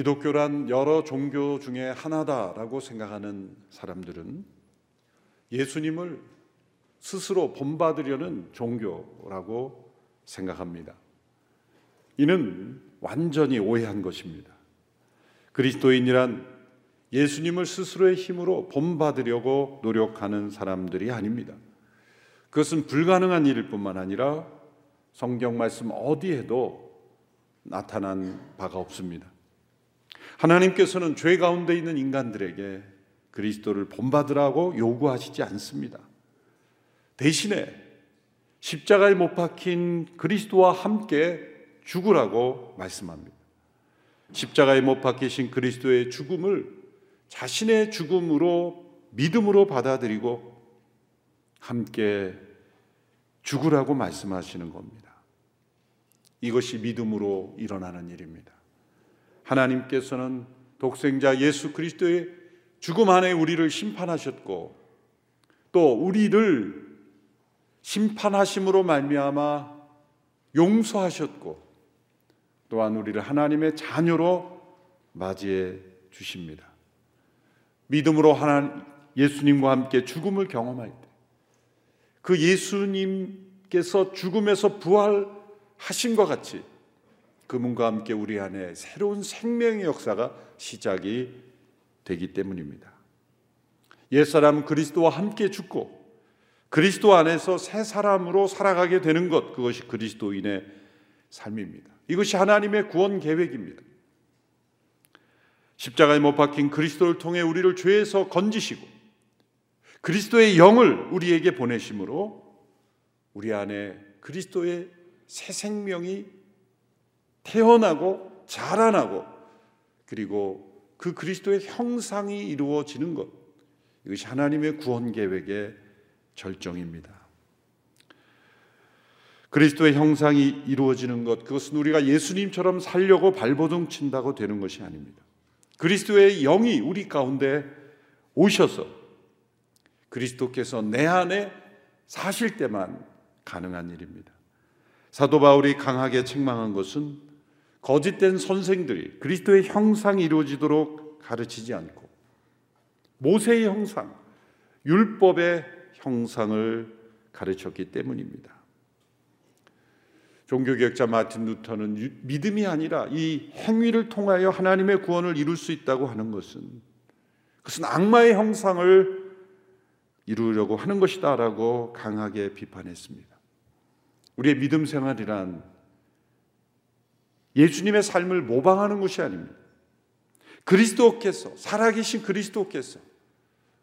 기독교란 여러 종교 중에 하나다라고 생각하는 사람들은 예수님을 스스로 본받으려는 종교라고 생각합니다. 이는 완전히 오해한 것입니다. 그리스도인이란 예수님을 스스로의 힘으로 본받으려고 노력하는 사람들이 아닙니다. 그것은 불가능한 일일 뿐만 아니라 성경 말씀 어디에도 나타난 바가 없습니다. 하나님께서는 죄 가운데 있는 인간들에게 그리스도를 본받으라고 요구하시지 않습니다. 대신에 십자가에 못 박힌 그리스도와 함께 죽으라고 말씀합니다. 십자가에 못 박히신 그리스도의 죽음을 자신의 죽음으로 믿음으로 받아들이고 함께 죽으라고 말씀하시는 겁니다. 이것이 믿음으로 일어나는 일입니다. 하나님께서는 독생자 예수 그리스도의 죽음 안에 우리를 심판하셨고 또 우리를 심판하심으로 말미암아 용서하셨고 또한 우리를 하나님의 자녀로 맞이해 주십니다. 믿음으로 하나 예수님과 함께 죽음을 경험할 때 그 예수님께서 죽음에서 부활하신 것 같이 그분과 함께 우리 안에 새로운 생명의 역사가 시작이 되기 때문입니다. 옛사람 그리스도와 함께 죽고 그리스도 안에서 새 사람으로 살아가게 되는 것 그것이 그리스도인의 삶입니다. 이것이 하나님의 구원 계획입니다. 십자가에 못 박힌 그리스도를 통해 우리를 죄에서 건지시고 그리스도의 영을 우리에게 보내심으로 우리 안에 그리스도의 새 생명이 태어나고 자라나고 그리고 그 그리스도의 형상이 이루어지는 것 이것이 하나님의 구원 계획의 절정입니다. 그리스도의 형상이 이루어지는 것 그것은 우리가 예수님처럼 살려고 발버둥 친다고 되는 것이 아닙니다. 그리스도의 영이 우리 가운데 오셔서 그리스도께서 내 안에 사실 때만 가능한 일입니다. 사도 바울이 강하게 책망한 것은 거짓된 선생들이 그리스도의 형상이 이루어지도록 가르치지 않고 모세의 형상, 율법의 형상을 가르쳤기 때문입니다. 종교개혁자 마틴 루터는 믿음이 아니라 이 행위를 통하여 하나님의 구원을 이룰 수 있다고 하는 것은 그것은 악마의 형상을 이루려고 하는 것이다라고 강하게 비판했습니다. 우리의 믿음 생활이란 예수님의 삶을 모방하는 것이 아닙니다. 그리스도께서 살아계신 그리스도께서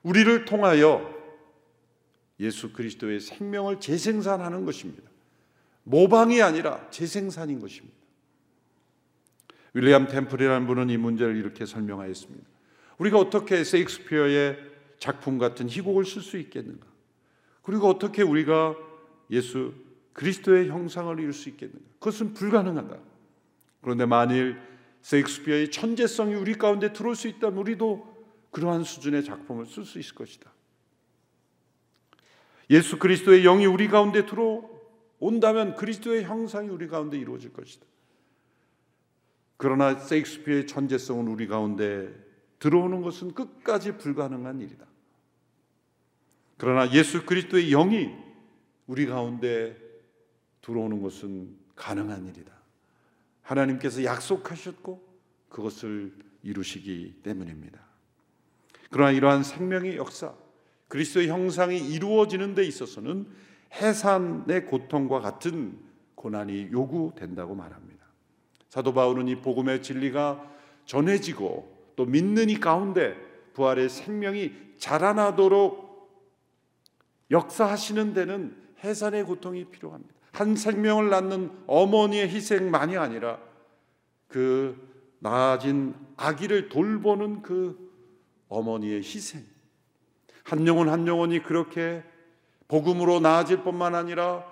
우리를 통하여 예수 그리스도의 생명을 재생산하는 것입니다. 모방이 아니라 재생산인 것입니다. 윌리엄 템플이라는 분은 이 문제를 이렇게 설명하였습니다. 우리가 어떻게 세익스피어의 작품 같은 희곡을 쓸 수 있겠는가? 그리고 어떻게 우리가 예수 그리스도의 형상을 이룰 수 있겠는가? 그것은 불가능하다. 그런데 만일 세익스피어의 천재성이 우리 가운데 들어올 수 있다면 우리도 그러한 수준의 작품을 쓸 수 있을 것이다. 예수 그리스도의 영이 우리 가운데 들어 온다면 그리스도의 형상이 우리 가운데 이루어질 것이다. 그러나 세익스피어의 천재성은 우리 가운데 들어오는 것은 끝까지 불가능한 일이다. 그러나 예수 그리스도의 영이 우리 가운데 들어오는 것은 가능한 일이다. 하나님께서 약속하셨고 그것을 이루시기 때문입니다. 그러나 이러한 생명의 역사, 그리스도의 형상이 이루어지는 데 있어서는 해산의 고통과 같은 고난이 요구된다고 말합니다. 사도 바울은 이 복음의 진리가 전해지고 또 믿는 이 가운데 부활의 생명이 자라나도록 역사하시는 데는 해산의 고통이 필요합니다. 한 생명을 낳는 어머니의 희생만이 아니라 그 나아진 아기를 돌보는 그 어머니의 희생. 한 영혼 한 영혼이 그렇게 복음으로 나아질 뿐만 아니라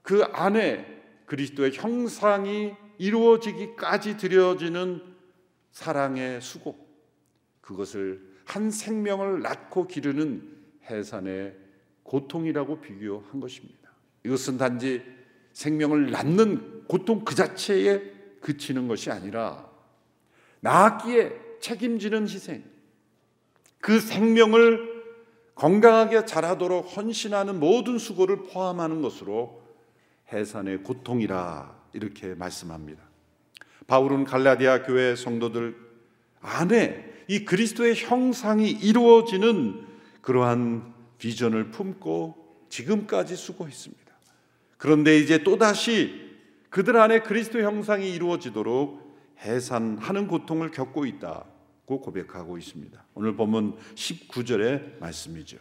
그 안에 그리스도의 형상이 이루어지기까지 드려지는 사랑의 수고 그것을 한 생명을 낳고 기르는 해산의 고통이라고 비교한 것입니다. 이것은 단지 생명을 낳는 고통 그 자체에 그치는 것이 아니라 낳기에 책임지는 희생, 그 생명을 건강하게 자라도록 헌신하는 모든 수고를 포함하는 것으로 해산의 고통이라 이렇게 말씀합니다. 바울은 갈라디아 교회 성도들 안에 이 그리스도의 형상이 이루어지는 그러한 비전을 품고 지금까지 수고했습니다. 그런데 이제 또다시 그들 안에 그리스도 형상이 이루어지도록 해산하는 고통을 겪고 있다고 고백하고 있습니다. 오늘 본문 19절의 말씀이죠.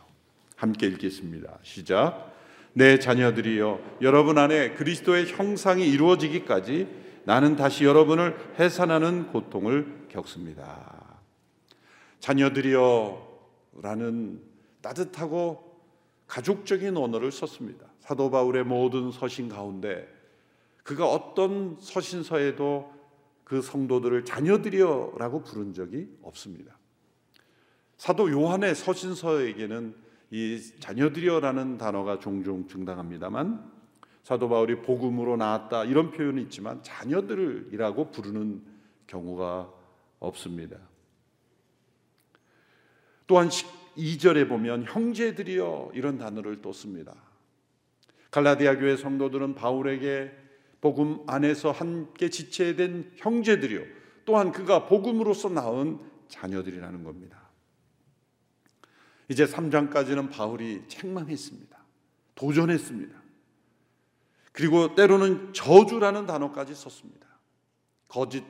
함께 읽겠습니다. 시작. 내 자녀들이여 여러분 안에 그리스도의 형상이 이루어지기까지 나는 다시 여러분을 해산하는 고통을 겪습니다. 자녀들이여 라는 따뜻하고 가족적인 언어를 썼습니다. 사도 바울의 모든 서신 가운데 그가 어떤 서신서에도 그 성도들을 자녀들이여라고 부른 적이 없습니다. 사도 요한의 서신서에게는 이 자녀들이여라는 단어가 종종 등장합니다만 사도 바울이 복음으로 나왔다 이런 표현이 있지만 자녀들이라고 부르는 경우가 없습니다. 또한 2절에 보면 형제들이여 이런 단어를 또 씁니다. 갈라디아 교회 성도들은 바울에게 복음 안에서 함께 지체된 형제들이요 또한 그가 복음으로서 낳은 자녀들이라는 겁니다. 이제 3장까지는 바울이 책망했습니다. 도전했습니다. 그리고 때로는 저주라는 단어까지 썼습니다. 거짓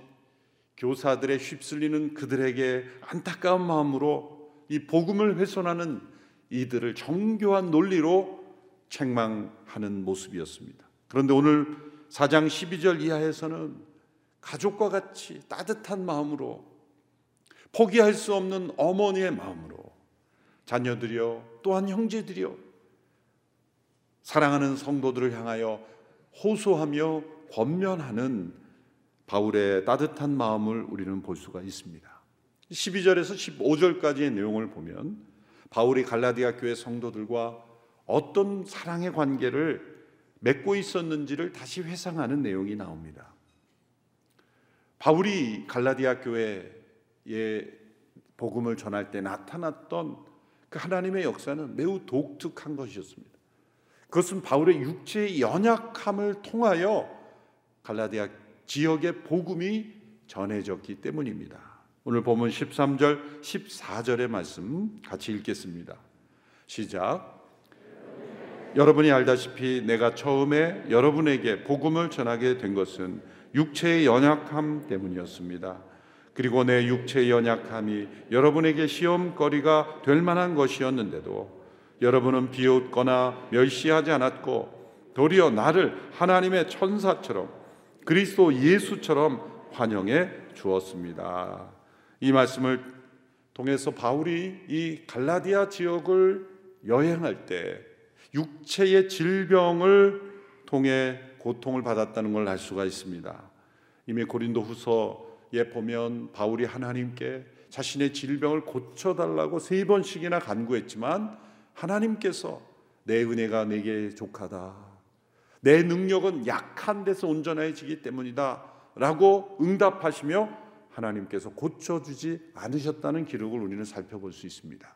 교사들의 휩쓸리는 그들에게 안타까운 마음으로 이 복음을 훼손하는 이들을 정교한 논리로 책망하는 모습이었습니다. 그런데 오늘 4장 12절 이하에서는 가족과 같이 따뜻한 마음으로 포기할 수 없는 어머니의 마음으로 자녀들이여 또한 형제들이여 사랑하는 성도들을 향하여 호소하며 권면하는 바울의 따뜻한 마음을 우리는 볼 수가 있습니다. 12절에서 15절까지의 내용을 보면 바울이 갈라디아 교회 성도들과 어떤 사랑의 관계를 맺고 있었는지를 다시 회상하는 내용이 나옵니다. 바울이 갈라디아 교회에 복음을 전할 때 나타났던 그 하나님의 역사는 매우 독특한 것이었습니다. 그것은 바울의 육체의 연약함을 통하여 갈라디아 지역의 복음이 전해졌기 때문입니다. 오늘 보면 13절, 14절의 말씀 같이 읽겠습니다. 시작. 여러분이 알다시피 내가 처음에 여러분에게 복음을 전하게 된 것은 육체의 연약함 때문이었습니다. 그리고 내 육체의 연약함이 여러분에게 시험거리가 될 만한 것이었는데도 여러분은 비웃거나 멸시하지 않았고 도리어 나를 하나님의 천사처럼 그리스도 예수처럼 환영해 주었습니다. 이 말씀을 통해서 바울이 이 갈라디아 지역을 여행할 때 육체의 질병을 통해 고통을 받았다는 걸 알 수가 있습니다. 이미 고린도 후서 예 보면 바울이 하나님께 자신의 질병을 고쳐달라고 세 번씩이나 간구했지만 하나님께서 내 은혜가 내게 족하다. 내 능력은 약한 데서 온전해지기 때문이다. 라고 응답하시며 하나님께서 고쳐주지 않으셨다는 기록을 우리는 살펴볼 수 있습니다.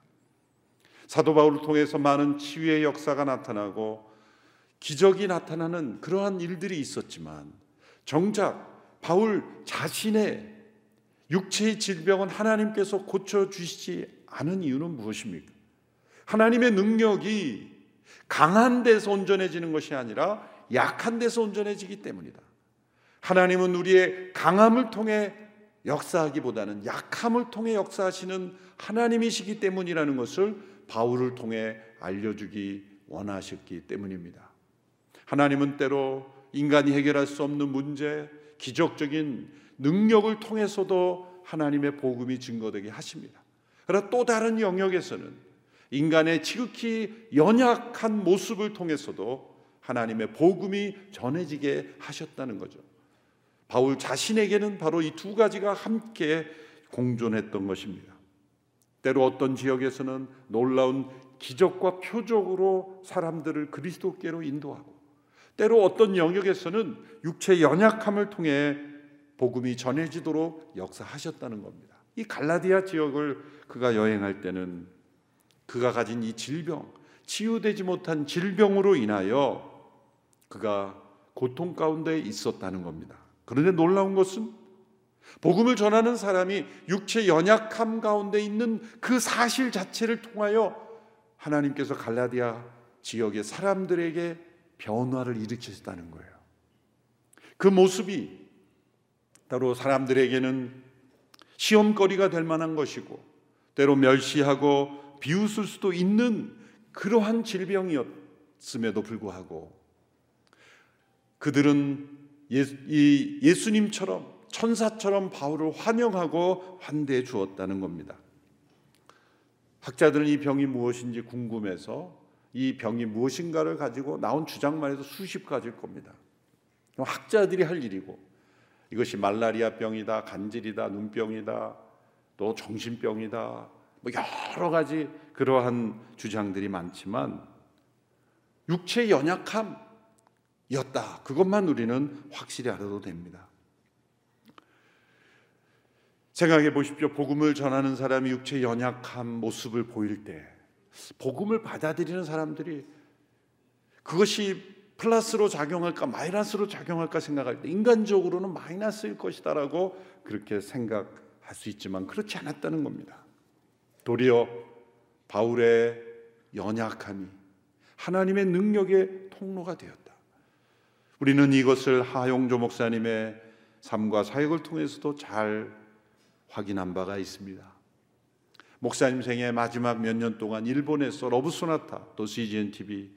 사도 바울을 통해서 많은 치유의 역사가 나타나고 기적이 나타나는 그러한 일들이 있었지만 정작 바울 자신의 육체의 질병은 하나님께서 고쳐주시지 않은 이유는 무엇입니까? 하나님의 능력이 강한 데서 온전해지는 것이 아니라 약한 데서 온전해지기 때문이다. 하나님은 우리의 강함을 통해 역사하기보다는 약함을 통해 역사하시는 하나님이시기 때문이라는 것을 바울을 통해 알려주기 원하셨기 때문입니다. 하나님은 때로 인간이 해결할 수 없는 문제, 기적적인 능력을 통해서도 하나님의 복음이 증거되게 하십니다. 그러나 또 다른 영역에서는 인간의 지극히 연약한 모습을 통해서도 하나님의 복음이 전해지게 하셨다는 거죠. 바울 자신에게는 바로 이 두 가지가 함께 공존했던 것입니다. 때로 어떤 지역에서는 놀라운 기적과 표적으로 사람들을 그리스도께로 인도하고 때로 어떤 영역에서는 육체 연약함을 통해 복음이 전해지도록 역사하셨다는 겁니다. 이 갈라디아 지역을 그가 여행할 때는 그가 가진 이 질병, 치유되지 못한 질병으로 인하여 그가 고통 가운데 있었다는 겁니다. 그런데 놀라운 것은 복음을 전하는 사람이 육체 연약함 가운데 있는 그 사실 자체를 통하여 하나님께서 갈라디아 지역의 사람들에게 변화를 일으키셨다는 거예요. 그 모습이 따로 사람들에게는 시험거리가 될 만한 것이고 때로 멸시하고 비웃을 수도 있는 그러한 질병이었음에도 불구하고 그들은 예수, 님처럼 천사처럼 바울을 환영하고 환대해 주었다는 겁니다. 학자들은 이 병이 무엇인지 궁금해서 이 병이 무엇인가를 가지고 나온 주장만 해도 수십 가지일 겁니다. 학자들이 할 일이고 이것이 말라리아 병이다, 간질이다, 눈병이다, 또 정신병이다, 뭐 여러 가지 그러한 주장들이 많지만 육체 연약함이었다. 그것만 우리는 확실히 알아도 됩니다. 생각해 보십시오. 복음을 전하는 사람이 육체 연약한 모습을 보일 때 복음을 받아들이는 사람들이 그것이 플러스로 작용할까 마이너스로 작용할까 생각할 때 인간적으로는 마이너스일 것이다라고 그렇게 생각할 수 있지만 그렇지 않았다는 겁니다. 도리어 바울의 연약함이 하나님의 능력의 통로가 되었다. 우리는 이것을 하용조 목사님의 삶과 사역을 통해서도 잘 확인한 바가 있습니다. 목사님 생애 마지막 몇 년 동안 일본에서 러브 소나타 또 CGN TV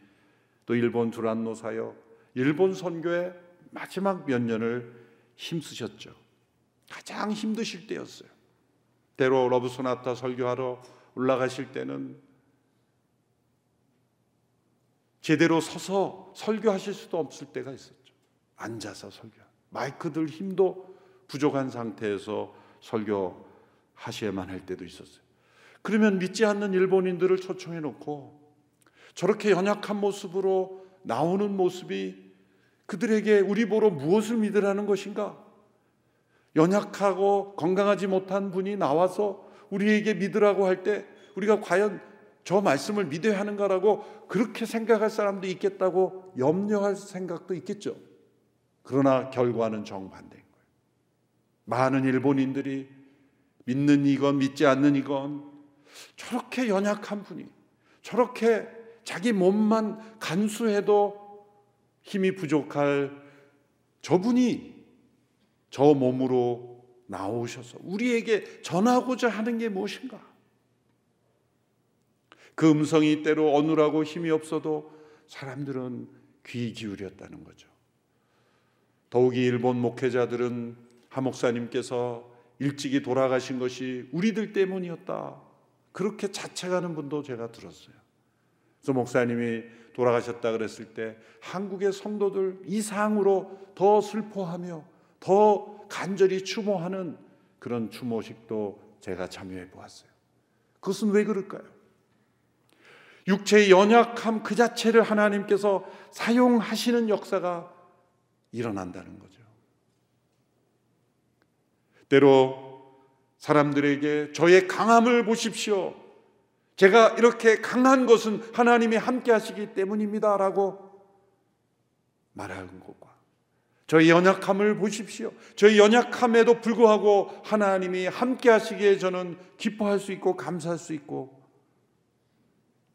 또 일본 두란노 사역, 일본 선교의 마지막 몇 년을 힘쓰셨죠. 가장 힘드실 때였어요. 때로 러브 소나타 설교하러 올라가실 때는 제대로 서서 설교하실 수도 없을 때가 있었죠. 앉아서 설교. 마이크 들 힘도 부족한 상태에서 설교하셔야만 할 때도 있었어요. 그러면 믿지 않는 일본인들을 초청해 놓고 저렇게 연약한 모습으로 나오는 모습이 그들에게 우리 보러 무엇을 믿으라는 것인가? 연약하고 건강하지 못한 분이 나와서 우리에게 믿으라고 할 때 우리가 과연 저 말씀을 믿어야 하는가라고 그렇게 생각할 사람도 있겠다고 염려할 생각도 있겠죠. 그러나 결과는 거예요. 많은 일본인들이 믿는 이건 믿지 않는 이건 저렇게 연약한 분이 저렇게 자기 몸만 간수해도 힘이 부족할 저분이 저 몸으로 나오셔서 우리에게 전하고자 하는 게 무엇인가? 그 음성이 때로 어눌하고 힘이 없어도 사람들은 귀 기울였다는 거죠. 더욱이 일본 목회자들은 하 목사님께서 일찍이 돌아가신 것이 우리들 때문이었다. 그렇게 자책하는 분도 제가 들었어요. 그래서 목사님이 돌아가셨다 그랬을 때 한국의 성도들 이상으로 더 슬퍼하며 더 간절히 추모하는 그런 추모식도 제가 참여해 보았어요. 그것은 왜 그럴까요? 육체의 연약함 그 자체를 하나님께서 사용하시는 역사가 일어난다는 거죠. 때로 사람들에게 저의 강함을 보십시오. 제가 이렇게 강한 것은 하나님이 함께 하시기 때문입니다 라고 말하는 것과 저희 연약함을 보십시오. 저희 연약함에도 불구하고 하나님이 함께 하시기에 저는 기뻐할 수 있고 감사할 수 있고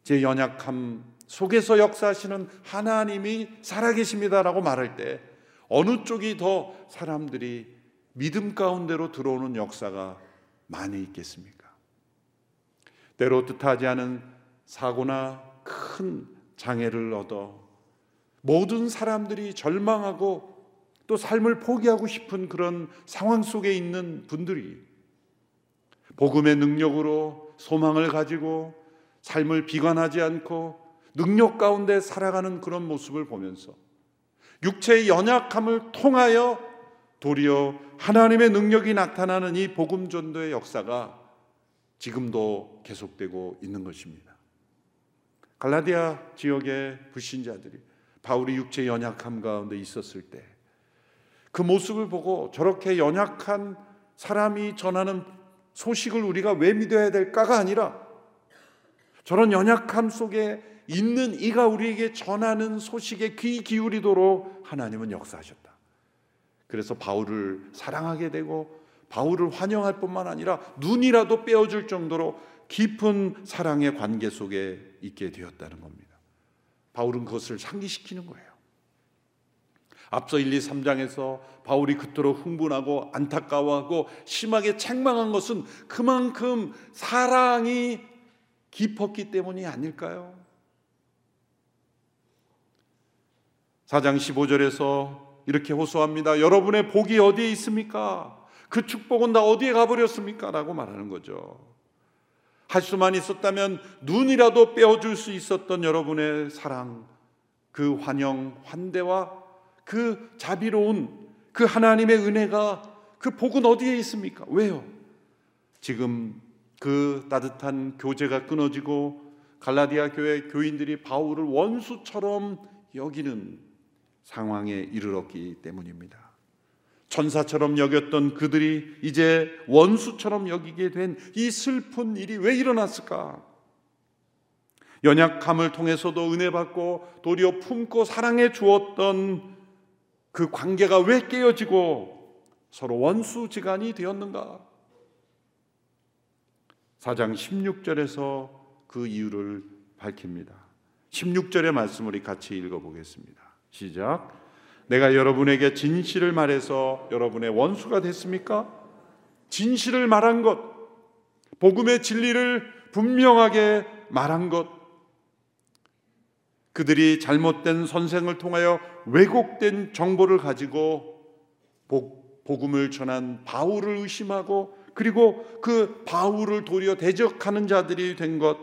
제 연약함 속에서 역사하시는 하나님이 살아계십니다라고 말할 때 어느 쪽이 더 사람들이 믿음 가운데로 들어오는 역사가 많이 있겠습니까? 때로 뜻하지 않은 사고나 큰 장애를 얻어 모든 사람들이 절망하고 또 삶을 포기하고 싶은 그런 상황 속에 있는 분들이 복음의 능력으로 소망을 가지고 삶을 비관하지 않고 능력 가운데 살아가는 그런 모습을 보면서 육체의 연약함을 통하여 도리어 하나님의 능력이 나타나는 이 복음 전도의 역사가 지금도 계속되고 있는 것입니다. 갈라디아 지역의 불신자들이 바울이 육체 연약함 가운데 있었을 때 그 모습을 보고 저렇게 연약한 사람이 전하는 소식을 우리가 왜 믿어야 될까가 아니라 저런 연약함 속에 있는 이가 우리에게 전하는 소식에 귀 기울이도록 하나님은 역사하셨다. 그래서 바울을 사랑하게 되고 바울을 환영할 뿐만 아니라 눈이라도 빼어줄 정도로 깊은 사랑의 관계 속에 있게 되었다는 겁니다. 바울은 그것을 상기시키는 거예요. 앞서 1, 2, 3장에서 바울이 그토록 흥분하고 안타까워하고 심하게 책망한 것은 그만큼 사랑이 깊었기 때문이 아닐까요? 4장 15절에서 이렇게 호소합니다. 여러분의 복이 어디에 있습니까? 그 축복은 다 어디에 가버렸습니까? 라고 말하는 거죠. 할 수만 있었다면 눈이라도 빼어줄 수 있었던 여러분의 사랑, 그 환영, 환대와 그 자비로운 그 하나님의 은혜가 그 복은 어디에 있습니까? 왜요? 지금 그 따뜻한 교제가 끊어지고 갈라디아 교회 교인들이 바울을 원수처럼 여기는 상황에 이르렀기 때문입니다. 천사처럼 여겼던 그들이 이제 원수처럼 여기게 된 이 슬픈 일이 왜 일어났을까? 연약함을 통해서도 은혜 받고 도리어 품고 사랑해 주었던 그 관계가 왜 깨어지고 서로 원수지간이 되었는가? 4장 16절에서 그 이유를 밝힙니다. 16절의 말씀 우리 같이 읽어보겠습니다. 시작. 내가 여러분에게 진실을 말해서 여러분의 원수가 됐습니까? 진실을 말한 것, 복음의 진리를 분명하게 말한 것, 그들이 잘못된 선생을 통하여 왜곡된 정보를 가지고 복음을 전한 바울을 의심하고 그리고 그 바울을 도리어 대적하는 자들이 된 것,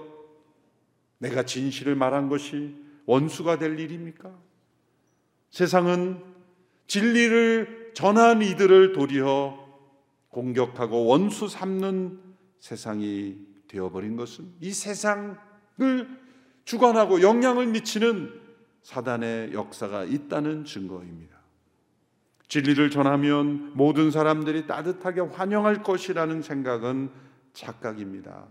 내가 진실을 말한 것이 원수가 될 일입니까? 세상은 진리를 전한 이들을 도리어 공격하고 원수 삼는 세상이 되어버린 것은 이 세상을 주관하고 영향을 미치는 사단의 역사가 있다는 증거입니다. 진리를 전하면 모든 사람들이 따뜻하게 환영할 것이라는 생각은 착각입니다.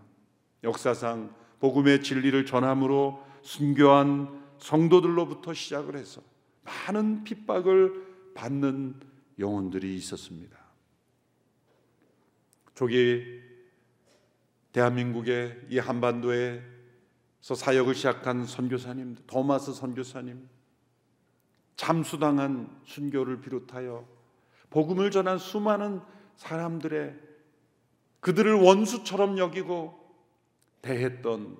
역사상 복음의 진리를 전함으로 순교한 성도들로부터 시작을 해서 많은 핍박을 받는 영혼들이 있었습니다. 조기 대한민국의 이 한반도에서 사역을 시작한 선교사님, 도마스 선교사님, 잠수당한 순교를 비롯하여 복음을 전한 수많은 사람들의 그들을 원수처럼 여기고 대했던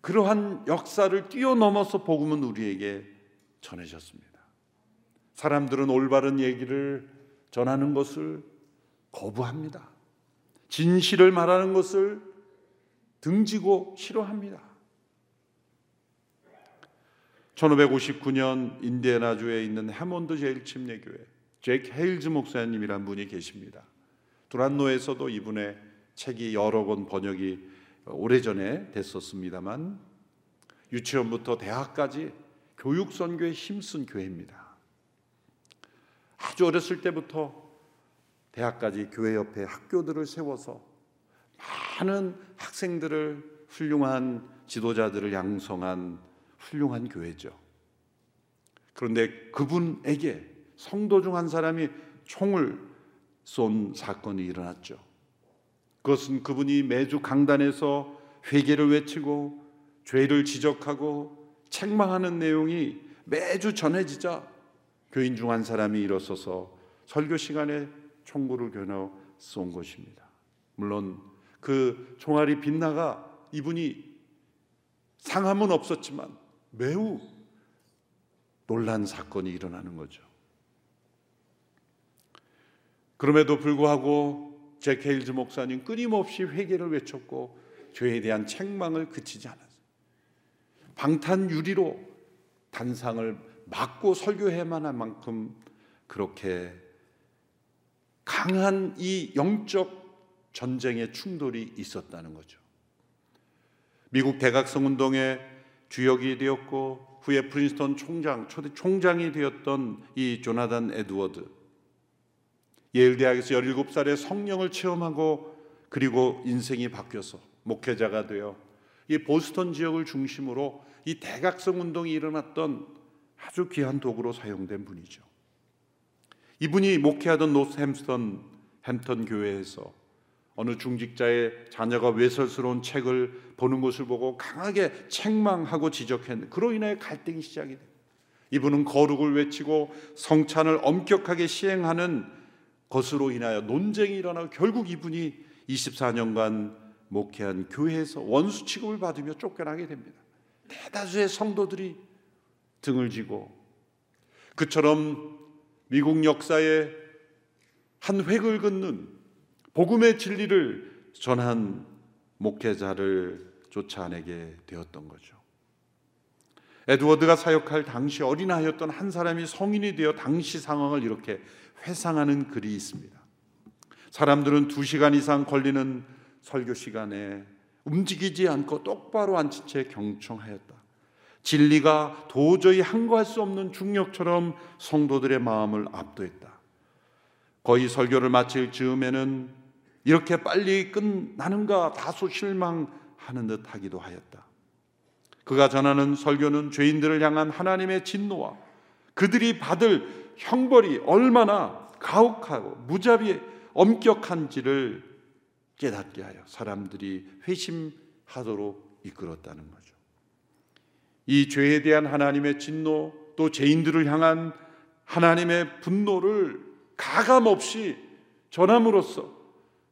그러한 역사를 뛰어넘어서 복음은 우리에게 전해졌습니다. 사람들은 올바른 얘기를 전하는 것을 거부합니다. 진실을 말하는 것을 등지고 싫어합니다. 1559년 인디애나주에 있는 해몬드 제일 침례교회 제이크 헤일즈 목사님이란 분이 계십니다. 두란노에서도 이분의 책이 여러 권 번역이 오래전에 됐었습니다만 유치원부터 대학까지 교육 선교에 힘쓴 교회입니다. 아주 어렸을 때부터 대학까지 교회 옆에 학교들을 세워서 많은 학생들을 훌륭한 지도자들을 양성한 훌륭한 교회죠. 그런데 그분에게 성도 중 한 사람이 총을 쏜 사건이 일어났죠. 그것은 그분이 매주 강단에서 회개를 외치고 죄를 지적하고 책망하는 내용이 매주 전해지자 교인 중 한 사람이 일어서서 설교 시간에 총구를 겨누어 쏜 것입니다. 물론 그 총알이 빗나가 이분이 상함은 없었지만 매우 놀란 사건이 일어나는 거죠. 그럼에도 불구하고 제 케일즈 목사님 끊임없이 회개를 외쳤고 죄에 대한 책망을 그치지 않았어요. 방탄 유리로 단상을 막고 설교해만 할 만큼 그렇게 강한 이 영적 전쟁의 충돌이 있었다는 거죠. 미국 대각성 운동의 주역이 되었고 후에 프린스턴 총장 초대 총장이 되었던 이 조나단 에드워드 예일 대학에서 17살에 성령을 체험하고 그리고 인생이 바뀌어서 목회자가 되어 이 보스턴 지역을 중심으로 이 대각성 운동이 일어났던 아주 귀한 도구로 사용된 분이죠. 이분이 목회하던 노스 햄스턴 햄턴 교회에서 어느 중직자의 자녀가 외설스러운 책을 보는 것을 보고 강하게 책망하고 지적했는데 그로 인해 갈등이 시작이 됩니다. 이분은 거룩을 외치고 성찬을 엄격하게 시행하는 것으로 인하여 논쟁이 일어나고 결국 이분이 24년간 목회한 교회에서 원수 취급을 받으며 쫓겨나게 됩니다. 대다수의 성도들이 등을 지고 그처럼 미국 역사의 한 획을 긋는 복음의 진리를 전한 목회자를 쫓아내게 되었던 거죠. 에드워드가 사역할 당시 어린아이였던 한 사람이 성인이 되어 당시 상황을 이렇게 회상하는 글이 있습니다. 사람들은 두 시간 이상 걸리는 설교 시간에 움직이지 않고 똑바로 앉힌 채 경청하였다. 진리가 도저히 항거할 수 없는 중력처럼 성도들의 마음을 압도했다. 거의 설교를 마칠 즈음에는 이렇게 빨리 끝나는가 다소 실망하는 듯 하기도 하였다. 그가 전하는 설교는 죄인들을 향한 하나님의 진노와 그들이 받을 형벌이 얼마나 가혹하고 무자비 엄격한지를 깨닫게 하여 사람들이 회심하도록 이끌었다는 거죠. 이 죄에 대한 하나님의 진노 또 죄인들을 향한 하나님의 분노를 가감 없이 전함으로써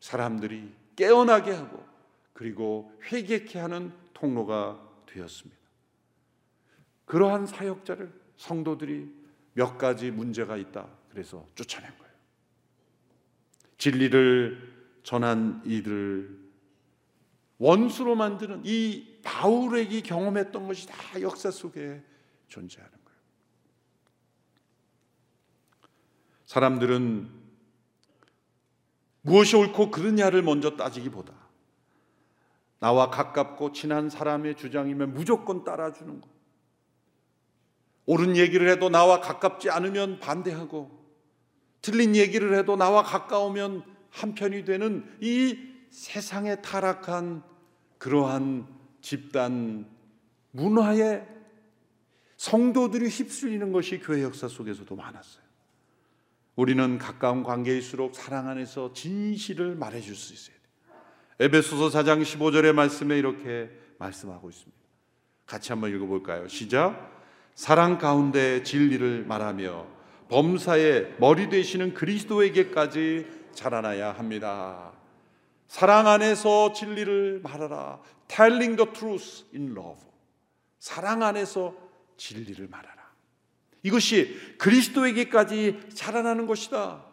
사람들이 깨어나게 하고 그리고 회개케 하는 통로가 되었습니다. 그러한 사역자를 성도들이 몇 가지 문제가 있다. 그래서 쫓아낸 거예요. 진리를 전한 이들 원수로 만드는 이 바울에게 경험했던 것이 다 역사 속에 존재하는 거예요. 사람들은 무엇이 옳고 그르냐를 먼저 따지기보다 나와 가깝고 친한 사람의 주장이면 무조건 따라주는 것. 옳은 얘기를 해도 나와 가깝지 않으면 반대하고 틀린 얘기를 해도 나와 가까우면 한편이 되는 이 세상에 타락한 그러한 집단 문화에 성도들이 휩쓸리는 것이 교회 역사 속에서도 많았어요. 우리는 가까운 관계일수록 사랑 안에서 진실을 말해줄 수 있어야 돼요. 에베소서 4장 15절의 말씀에 이렇게 말씀하고 있습니다. 같이 한번 읽어볼까요? 시작. 사랑 가운데 진리를 말하며 범사의 머리 되시는 그리스도에게까지 자라나야 합니다. 사랑 안에서 진리를 말하라. Telling the truth in love. 사랑 안에서 진리를 말하라. 이것이 그리스도에게까지 자라나는 것이다.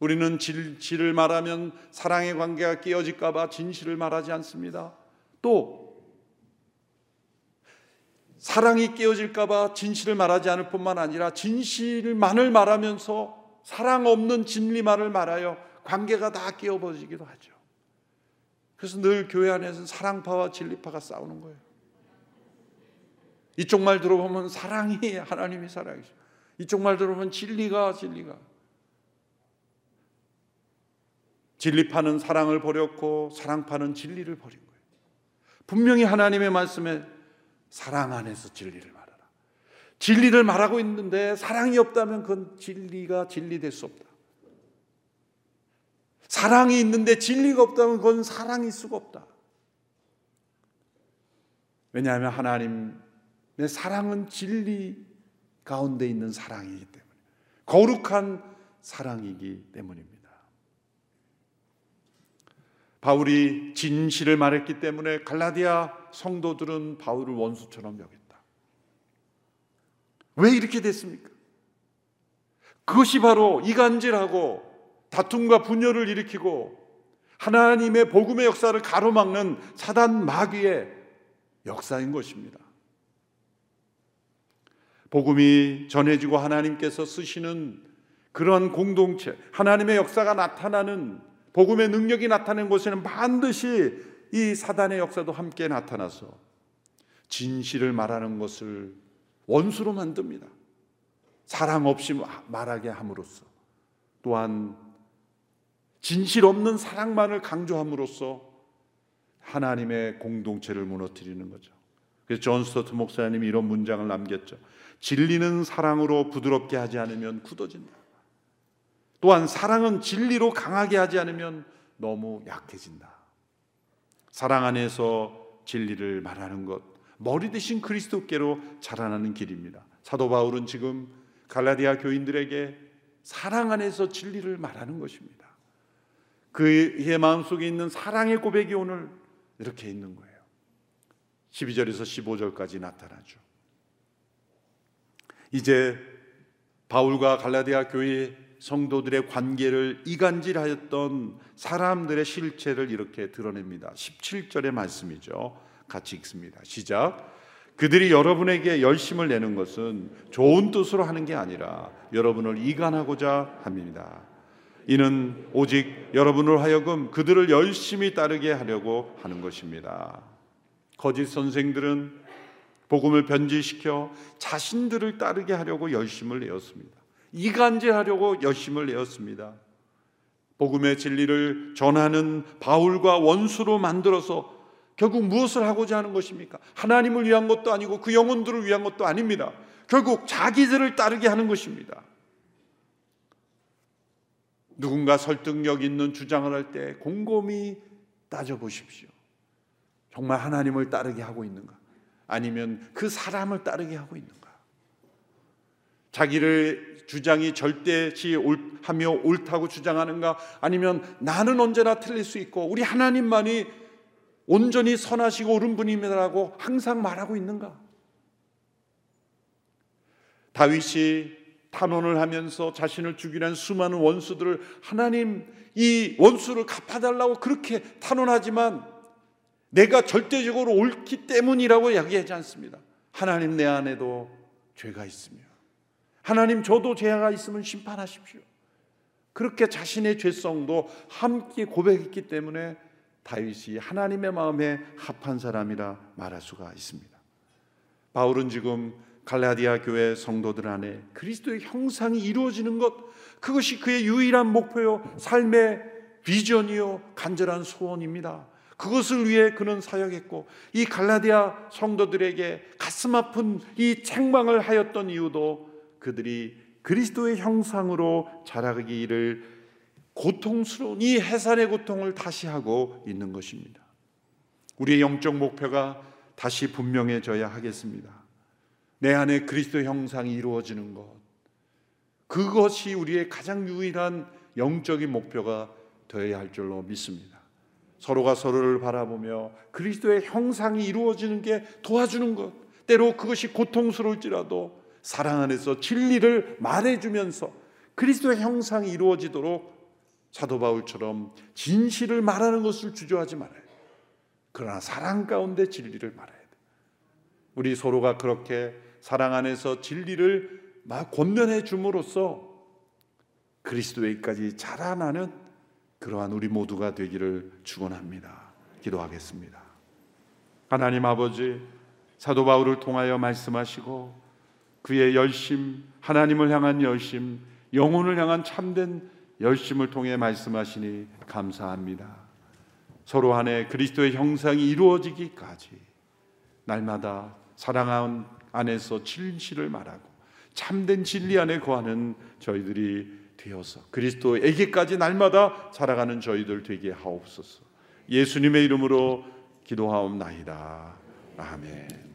우리는 진실을 말하면 사랑의 관계가 깨어질까봐 진실을 말하지 않습니다. 또 사랑이 깨어질까봐 진실을 말하지 않을 뿐만 아니라 진실만을 말하면서 사랑 없는 진리만을 말하여 관계가 다 깨어버리기도 하죠. 그래서 늘 교회 안에서는 사랑파와 진리파가 싸우는 거예요. 이쪽 말 들어보면 사랑이 하나님이 사랑이죠. 이쪽 말 들어보면 진리가 진리가. 진리파는 사랑을 버렸고 사랑파는 진리를 버린 거예요. 분명히 하나님의 말씀에 사랑 안에서 진리를. 진리를 말하고 있는데 사랑이 없다면 그건 진리가 진리 될 수 없다. 사랑이 있는데 진리가 없다면 그건 사랑일 수가 없다. 왜냐하면 하나님의 사랑은 진리 가운데 있는 사랑이기 때문에 거룩한 사랑이기 때문입니다. 바울이 진실을 말했기 때문에 갈라디아 성도들은 바울을 원수처럼 여겼다. 왜 이렇게 됐습니까? 그것이 바로 이간질하고 다툼과 분열을 일으키고 하나님의 복음의 역사를 가로막는 사단 마귀의 역사인 것입니다. 복음이 전해지고 하나님께서 쓰시는 그러한 공동체, 하나님의 역사가 나타나는 복음의 능력이 나타나는 곳에는 반드시 이 사단의 역사도 함께 나타나서 진실을 말하는 것을 원수로 만듭니다. 사랑 없이 말하게 함으로써 또한 진실 없는 사랑만을 강조함으로써 하나님의 공동체를 무너뜨리는 거죠. 그래서 존 스토트 목사님이 이런 문장을 남겼죠. 진리는 사랑으로 부드럽게 하지 않으면 굳어진다. 또한 사랑은 진리로 강하게 하지 않으면 너무 약해진다. 사랑 안에서 진리를 말하는 것, 머리 되신 그리스도께로 자라나는 길입니다. 사도 바울은 지금 갈라디아 교인들에게 사랑 안에서 진리를 말하는 것입니다. 그의 마음속에 있는 사랑의 고백이 오늘 이렇게 있는 거예요. 12절에서 15절까지 나타나죠. 이제 바울과 갈라디아 교회 성도들의 관계를 이간질하였던 사람들의 실체를 이렇게 드러냅니다. 17절의 말씀이죠. 같이 읽습니다. 시작. 그들이 여러분에게 열심을 내는 것은 좋은 뜻으로 하는 게 아니라 여러분을 이간하고자 합니다. 이는 오직 여러분을 하여금 그들을 열심히 따르게 하려고 하는 것입니다. 거짓 선생들은 복음을 변질시켜 자신들을 따르게 하려고 열심을 내었습니다. 이간질하려고 열심을 내었습니다. 복음의 진리를 전하는 바울과 원수로 만들어서 결국 무엇을 하고자 하는 것입니까? 하나님을 위한 것도 아니고 그 영혼들을 위한 것도 아닙니다. 결국 자기들을 따르게 하는 것입니다. 누군가 설득력 있는 주장을 할 때 곰곰이 따져보십시오. 정말 하나님을 따르게 하고 있는가? 아니면 그 사람을 따르게 하고 있는가? 자기를 주장이 절대시 하며 옳다고 주장하는가? 아니면 나는 언제나 틀릴 수 있고 우리 하나님만이 온전히 선하시고 옳은 분입니다라고 항상 말하고 있는가? 다윗이 탄원을 하면서 자신을 죽이는 수많은 원수들을 하나님 이 원수를 갚아달라고 그렇게 탄원하지만 내가 절대적으로 옳기 때문이라고 이야기하지 않습니다. 하나님 내 안에도 죄가 있으며 하나님 저도 죄가 있으면 심판하십시오. 그렇게 자신의 죄성도 함께 고백했기 때문에 다윗이 하나님의 마음에 합한 사람이라 말할 수가 있습니다. 바울은 지금 갈라디아 교회 성도들 안에 그리스도의 형상이 이루어지는 것 그것이 그의 유일한 목표요 삶의 비전이요 간절한 소원입니다. 그것을 위해 그는 사역했고 이 갈라디아 성도들에게 가슴 아픈 이 책망을 하였던 이유도 그들이 그리스도의 형상으로 자라기를 고통스러운 이 해산의 고통을 다시 하고 있는 것입니다. 우리의 영적 목표가 다시 분명해져야 하겠습니다. 내 안에 그리스도 형상이 이루어지는 것. 그것이 우리의 가장 유일한 영적인 목표가 되어야 할 줄로 믿습니다. 서로가 서로를 바라보며 그리스도의 형상이 이루어지는 게 도와주는 것. 때로 그것이 고통스러울지라도 사랑 안에서 진리를 말해주면서 그리스도의 형상이 이루어지도록 사도 바울처럼 진실을 말하는 것을 주저하지 말아야 돼. 그러나 사랑 가운데 진리를 말해야 돼. 우리 서로가 그렇게 사랑 안에서 진리를 막 권면해 줌으로써 그리스도에까지 자라나는 그러한 우리 모두가 되기를 축원합니다. 기도하겠습니다. 하나님 아버지 사도 바울을 통하여 말씀하시고 그의 열심 하나님을 향한 열심 영혼을 향한 참된 열심을 통해 말씀하시니 감사합니다. 서로 안에 그리스도의 형상이 이루어지기까지 날마다 사랑 안에서 진실을 말하고 참된 진리 안에 거하는 저희들이 되어서 그리스도에게까지 날마다 살아가는 저희들 되게 하옵소서. 예수님의 이름으로 기도하옵나이다. 아멘.